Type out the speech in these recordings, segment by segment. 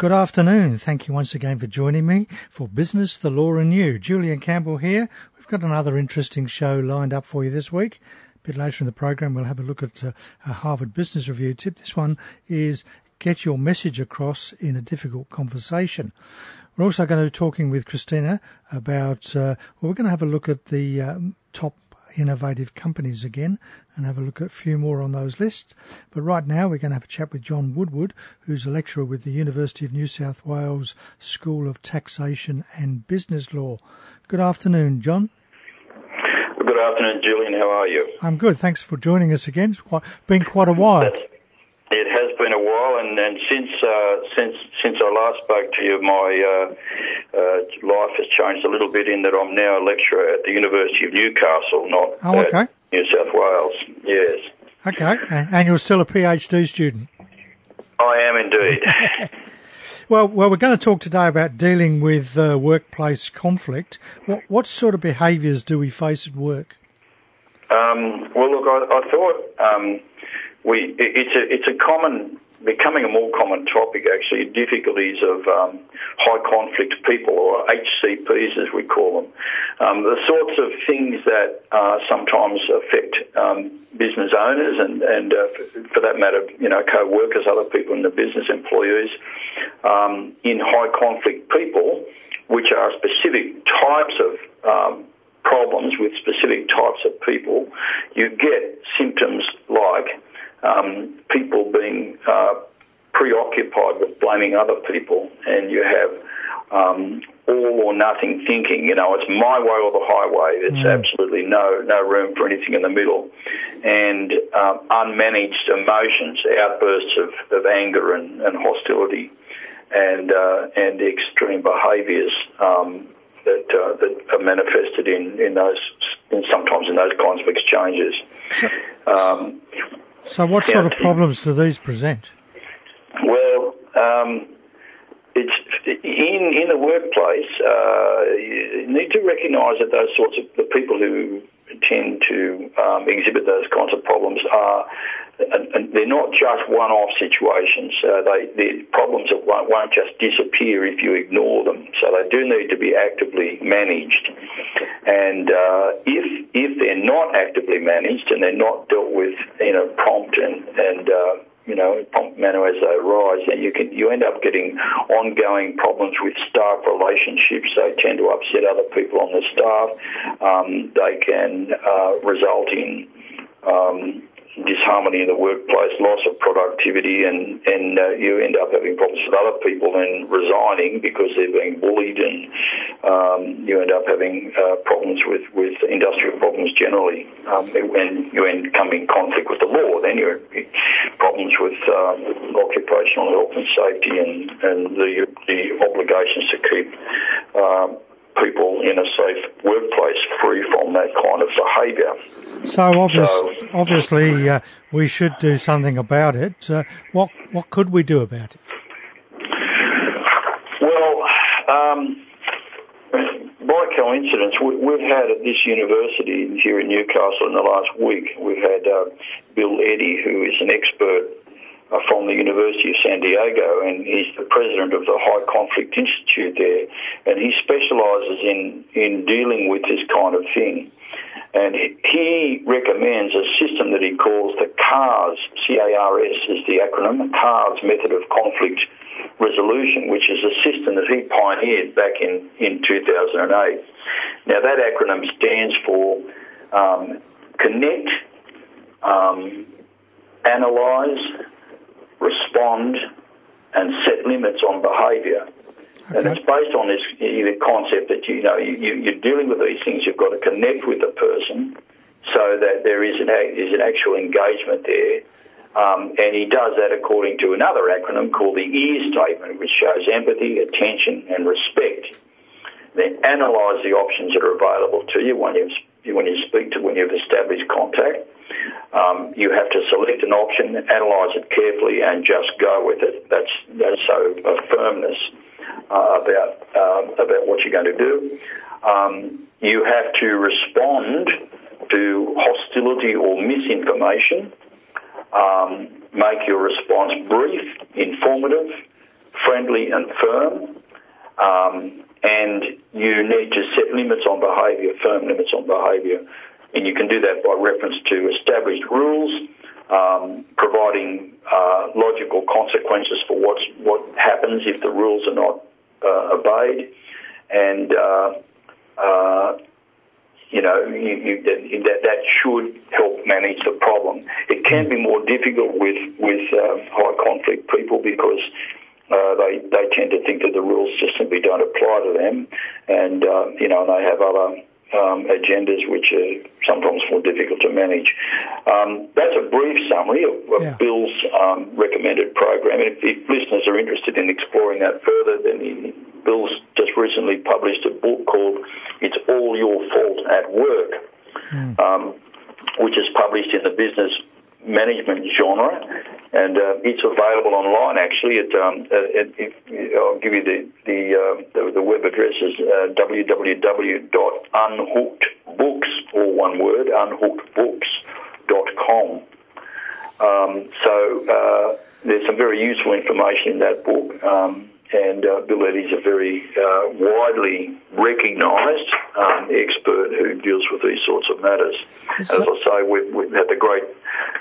Good afternoon. Thank you once again for joining me for Business, the Law and You. Julian Campbell here. We've got another interesting show lined up for you this week. A bit later in the program, we'll have a look at uh, a Harvard Business Review tip. This one is get your message across in a difficult conversation. We're also going to be talking with Christina about, uh, well, we're going to have a look at the um, top innovative companies again and have a look at a few more on those lists. But right now we're going to have a chat with John Woodward, who's a lecturer with the University of New South Wales School of Taxation and Business Law. Good afternoon, John. Good afternoon, Julian. How are you? I'm good. Thanks for joining us again. It's quite, been quite a while. It has been a while, and, and since uh, since since I last spoke to you, my uh, uh, life has changed a little bit in that I'm now a lecturer at the University of Newcastle, not oh, okay. New South Wales. Yes. Okay, and you're still a PhD student. I am indeed. well, well, we're going to talk today about dealing with uh, workplace conflict. What, what sort of behaviours do we face at work? Um, well, look, I, I thought. Um, we it's a it's a common becoming a more common topic actually difficulties of um, high conflict people or HCPs as we call them. Um, the sorts of things that uh, sometimes affect um, business owners and and uh, for that matter you know co-workers other people in the business employees um, in high conflict people which are specific types of um, problems with specific types of people you get symptoms like um, people being uh, preoccupied with blaming other people, and you have um, all or nothing thinking. You know, it's my way or the highway. There's mm. absolutely no no room for anything in the middle, and um, unmanaged emotions, outbursts of, of anger and, and hostility, and uh, and extreme behaviours. Um, that, uh, that are manifested in, in those in sometimes in those kinds of exchanges. So, what sort of problems do these present? Well, um, it's in in the workplace. Uh, you need to recognise that those sorts of the people who tend to um, exhibit those kinds of problems are they're not just one-off situations. Uh, they, they're problems won't, won't, just disappear if you ignore them. So they do need to be actively managed. And uh, if if they're not actively managed and they're not dealt with in a prompt and and uh, you know, prompt manner as they arise, then you can you end up getting ongoing problems with staff relationships. They tend to upset other people on the staff. Um, they can uh, result in um, disharmony in the workplace, loss of productivity, and and uh, you end up having problems with other people and resigning because they're being bullied, and um, you end up having uh, problems with with industrial problems generally. Um, and you end up in conflict with the law, then you have problems with um, occupational health and safety, and and the the obligations to keep. Um, people in a safe workplace free from that kind of behaviour. So, obvious, so obviously, uh, we should do something about it. Uh, what what could we do about it? Well, um, by coincidence, we, have had at this university here in Newcastle in the last week, we've had uh, Bill Eddy, who is an expert from the University of San Diego, and he's the president of the High Conflict Institute there, and he specialises in in dealing with this kind of thing. And he recommends a system that he calls the CARS, C-A-R-S is the acronym, CARS method of conflict resolution, which is a system that he pioneered back in, in 2008. Now that acronym stands for um, connect, um, analyse, respond, and set limits on behaviour. Okay. And it's based on this the concept that you know you, you're dealing with these things. You've got to connect with the person so that there is an is an actual engagement there. Um, and he does that according to another acronym called the EAR statement, which shows empathy, attention, and respect. Then analyse the options that are available to you when you when you speak to when you've established contact. Um, you have to select an option, analyse it carefully, and just go with it. That's that's so a firmness uh, about uh, about what you're going to do. Um, you have to respond to hostility or misinformation. Um, make your response brief, informative, friendly and firm. Um, and you need to set limits on behaviour, firm limits on behaviour. And you can do that by reference to established rules, um, providing uh, logical consequences for what's, what happens if the rules are not uh, obeyed, and uh, uh you know you, you, that that should help manage the problem. It can be more difficult with with uh, high conflict people because uh, they they tend to think that the rules just simply don't apply to them, and uh, you know they have other um, agendas which are sometimes more difficult to manage. Um, that's a brief summary of, of yeah. Bill's um, recommended program. And if, if, listeners are interested in exploring that further, then he, Bill's just recently published a book called "It's All Your Fault at Work," mm. which is published in the Business management genre, and uh, it's available online. Actually, it, um, it, it, I'll give you the the uh, the, the, web address is uh, www.unhookedbooks, or one word, unhookedbooks.com. Um, so uh, there's some very useful information in that book. Um, and uh, Bill Eddy's a very uh, widely recognised um, expert who deals with these sorts of matters. As I say, we've, we've had the great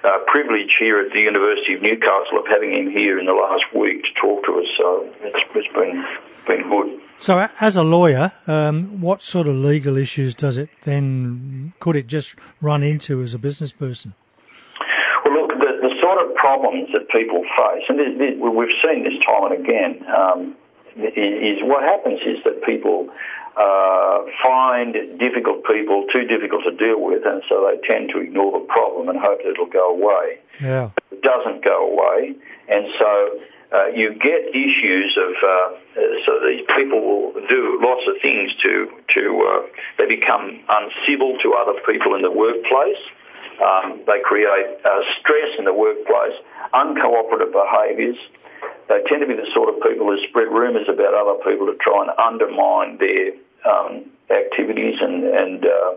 uh, privilege here at the University of Newcastle of having him here in the last week to talk to us. So it's, it's been been good. So, as a lawyer, um, what sort of legal issues does it then could it just run into as a business person? Well, look, the, the sort of problems that people face, and we've seen this time and again, um, is what happens is that people uh, find difficult people too difficult to deal with, and so they tend to ignore the problem and hope that it'll go away. Yeah. It doesn't go away, and so uh, you get issues of uh, so these people will do to to uh, they become uncivil to other people in the workplace. Um, they create uh, stress in the workplace, uncooperative behaviours. They tend to be the sort of people who spread rumours about other people to try and undermine their um, activities and, and uh,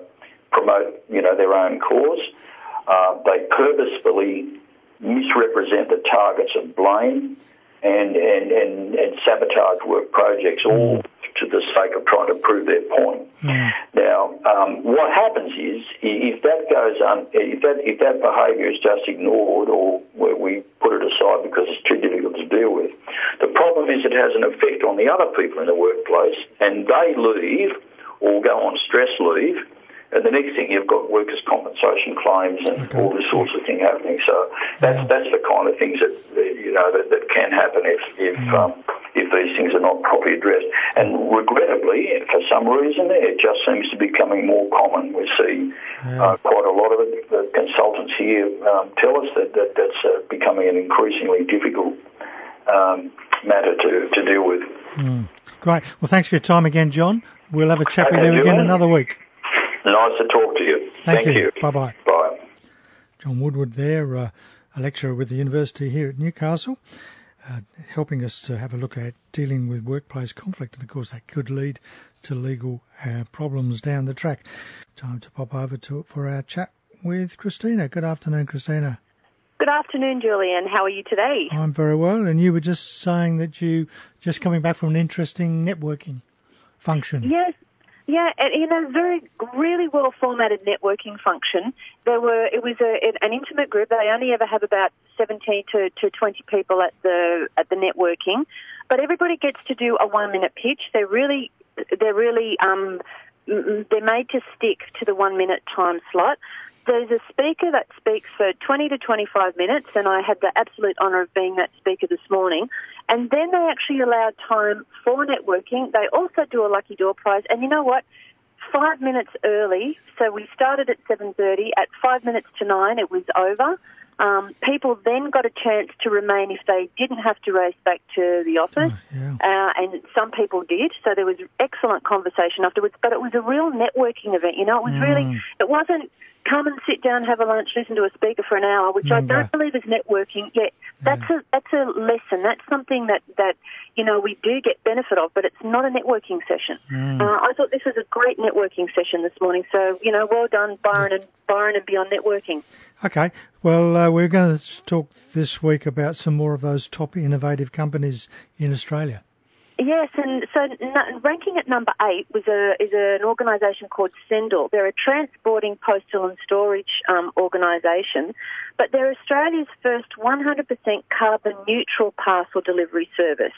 promote, you know, their own cause. Uh, they purposefully misrepresent the targets of blame and, and, and, and sabotage work projects, all to the sake of trying to prove their point. Mm. Now, um, what happens is if that goes on, if that if that behaviour is just ignored or we put it aside because it's too difficult to deal with, the problem is it has an effect on the other people in the workplace, and they leave or go on stress leave. And the next thing you've got workers' compensation claims and okay. all this sorts of thing happening. So that's yeah. that's the kind of things that you know that, that can happen if if mm. um, if these things are not properly addressed. And regrettably, for some reason, it just seems to be becoming more common. We see yeah. uh, quite a lot of it. The consultants here um, tell us that, that that's uh, becoming an increasingly difficult um, matter to, to deal with. Mm. Great. Well, thanks for your time again, John. We'll have a chat with you again another week. Nice to talk to you. Thank, Thank you. you. Bye-bye. Bye. John Woodward there, uh, a lecturer with the University here at Newcastle uh, helping us to have a look at dealing with workplace conflict. And of course, that could lead to legal uh, problems down the track. Time to pop over to for our chat with Christina. Good afternoon, Christina. Good afternoon, Julian. How are you today? I'm very well. And you were just saying that you just coming back from an interesting networking function. Yes, yeah, and in a very, really well formatted networking function, there were it was a, an intimate group. They only ever have about seventeen to, to twenty people at the at the networking, but everybody gets to do a one minute pitch. They're really they're really um, they're made to stick to the one minute time slot. There's a speaker that speaks for 20 to 25 minutes, and I had the absolute honour of being that speaker this morning. And then they actually allowed time for networking. They also do a lucky door prize, and you know what? Five minutes early, so we started at 7:30. At five minutes to nine, it was over. Um, people then got a chance to remain if they didn't have to race back to the office, oh, yeah. uh, and some people did. So there was excellent conversation afterwards. But it was a real networking event. You know, it was mm. really, it wasn't come and sit down, have a lunch, listen to a speaker for an hour, which I don't believe is networking. Yeah, that's yeah. a that's a lesson. That's something that that you know we do get benefit of, but it's not a networking session. Mm. Uh, I thought this was a great networking session this morning. So you know, well done, Byron and Byron and Beyond Networking. Okay, well uh, we're going to talk this week about some more of those top innovative companies in Australia. Yes, and so ranking at number eight was a is an organisation called Sendle. They're a transporting, postal, and storage um, organisation, but they're Australia's first 100% carbon neutral parcel delivery service.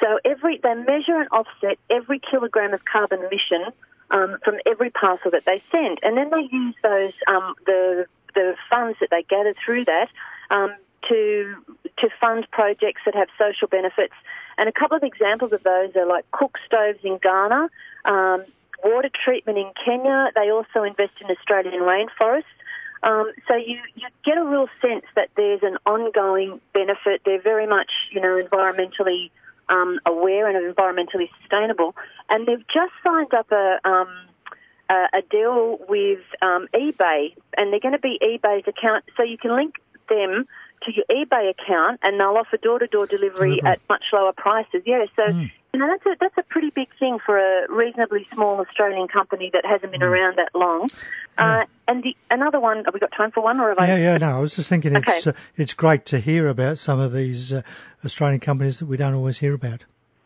So every they measure and offset every kilogram of carbon emission um, from every parcel that they send, and then they use those um, the the funds that they gather through that um, to to fund projects that have social benefits and a couple of examples of those are like cook stoves in Ghana, um, water treatment in Kenya. They also invest in Australian rainforests. Um, so you, you get a real sense that there's an ongoing benefit. They're very much, you know, environmentally um, aware and environmentally sustainable. And they've just signed up a, um, a, a deal with um, eBay, and they're going to be eBay's account. So you can link them to your eBay account, and they'll offer door-to-door delivery, delivery. at much lower prices. Yeah, so mm. you know that's a that's a pretty big thing for a reasonably small Australian company that hasn't been mm. around that long. Yeah. Uh, and the another one, have we got time for one, or have yeah, I? Yeah, no, I was just thinking okay. it's uh, it's great to hear about some of these uh, Australian companies that we don't always hear about.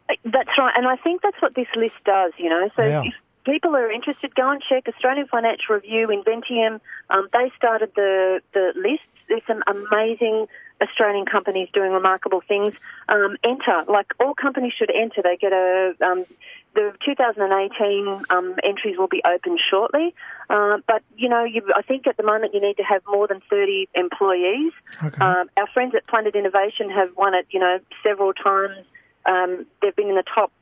Uh, that's right, and I think that's what this list does. You know, so yeah. if people are interested, go and check Australian Financial Review, Inventium. Um, they started the the list there's some amazing Australian companies doing remarkable things. Um, enter, like all companies should enter. They get a um, the 2018 um, entries will be open shortly, uh, but you know, you, I think at the moment you need to have more than 30 employees. Okay. Um, our friends at Funded Innovation have won it, you know, several times. Um, they've been in the top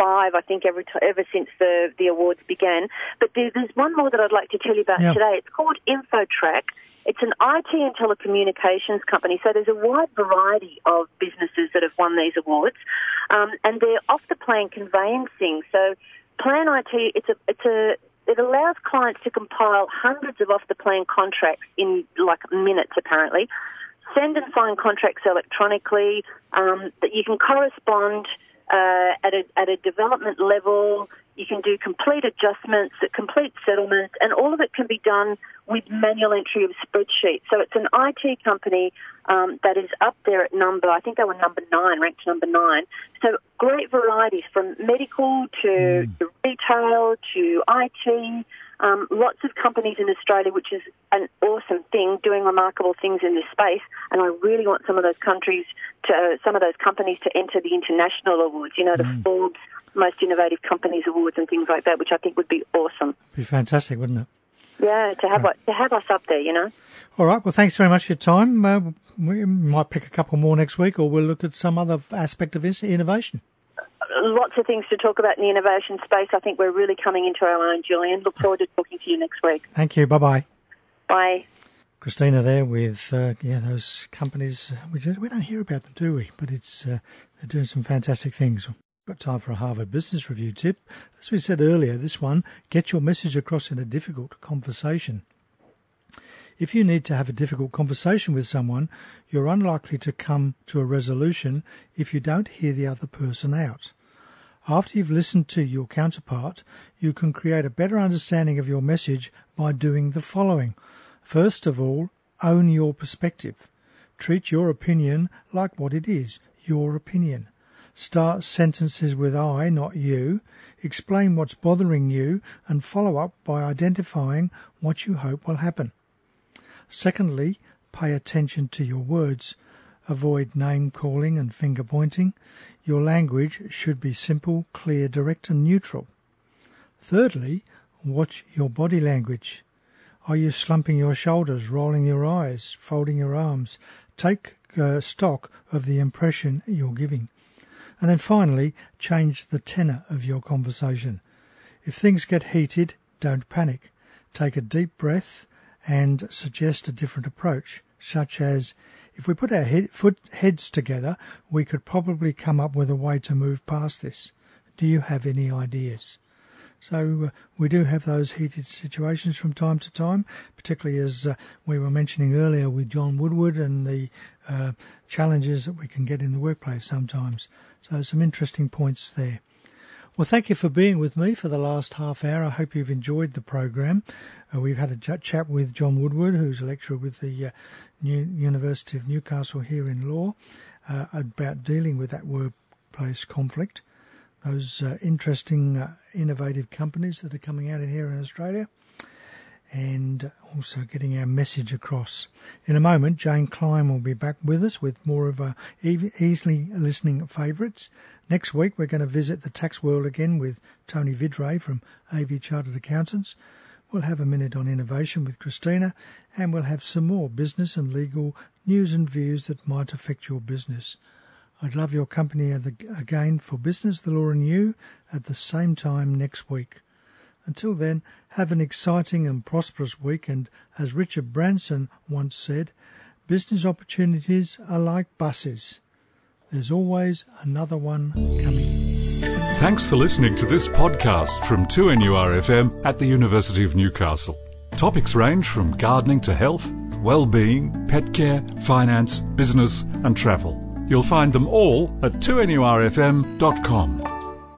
five, I think, every t- ever since the, the awards began. But there's, there's one more that I'd like to tell you about yep. today. It's called InfoTrack. It's an IT and telecommunications company, so there's a wide variety of businesses that have won these awards, um, and they're off the plan conveyancing. So, Plan IT, it's a, it's a, it allows clients to compile hundreds of off the plan contracts in like minutes, apparently. Send and sign contracts electronically. Um, that you can correspond uh, at a at a development level. You can do complete adjustments, complete settlements, and all of it can be done with manual entry of spreadsheets. So it's an IT company um, that is up there at number, I think they were number nine, ranked number nine. So great varieties from medical to, mm. to retail to IT. Um, lots of companies in Australia, which is an awesome thing, doing remarkable things in this space. And I really want some of those countries to, uh, some of those companies to enter the international awards. You know, the mm. Forbes Most Innovative Companies Awards and things like that, which I think would be awesome. Be fantastic, wouldn't it? Yeah, to have right. to have us up there, you know. All right. Well, thanks very much for your time. Uh, we might pick a couple more next week, or we'll look at some other aspect of this innovation lots of things to talk about in the innovation space. I think we're really coming into our own, Julian. Look forward to talking to you next week. Thank you. Bye bye. Bye. Christina there with uh, yeah those companies. We, just, we don't hear about them, do we? But it's uh, they're doing some fantastic things. Got time for a Harvard Business Review tip. As we said earlier, this one get your message across in a difficult conversation. If you need to have a difficult conversation with someone, you're unlikely to come to a resolution if you don't hear the other person out. After you've listened to your counterpart, you can create a better understanding of your message by doing the following. First of all, own your perspective. Treat your opinion like what it is, your opinion. Start sentences with I, not you. Explain what's bothering you and follow up by identifying what you hope will happen. Secondly, pay attention to your words. Avoid name calling and finger pointing. Your language should be simple, clear, direct, and neutral. Thirdly, watch your body language. Are you slumping your shoulders, rolling your eyes, folding your arms? Take uh, stock of the impression you're giving. And then finally, change the tenor of your conversation. If things get heated, don't panic. Take a deep breath and suggest a different approach, such as if we put our head, foot, heads together, we could probably come up with a way to move past this. Do you have any ideas? So uh, we do have those heated situations from time to time, particularly as uh, we were mentioning earlier with John Woodward and the uh, challenges that we can get in the workplace sometimes. So some interesting points there. Well, thank you for being with me for the last half hour. I hope you've enjoyed the program. Uh, we've had a chat with John Woodward, who's a lecturer with the uh, New University of Newcastle here in law, uh, about dealing with that workplace conflict those uh, interesting, uh, innovative companies that are coming out in here in Australia, and also getting our message across. In a moment, Jane Klein will be back with us with more of our easily listening favourites. Next week, we're going to visit the tax world again with Tony Vidray from AV Chartered Accountants. We'll have a minute on innovation with Christina, and we'll have some more business and legal news and views that might affect your business. I'd love your company again for Business, the Law and You at the same time next week. Until then, have an exciting and prosperous week, and as Richard Branson once said, business opportunities are like buses. There's always another one coming. Thanks for listening to this podcast from 2NURFM at the University of Newcastle. Topics range from gardening to health, well-being, pet care, finance, business and travel. You'll find them all at 2NURFM.com.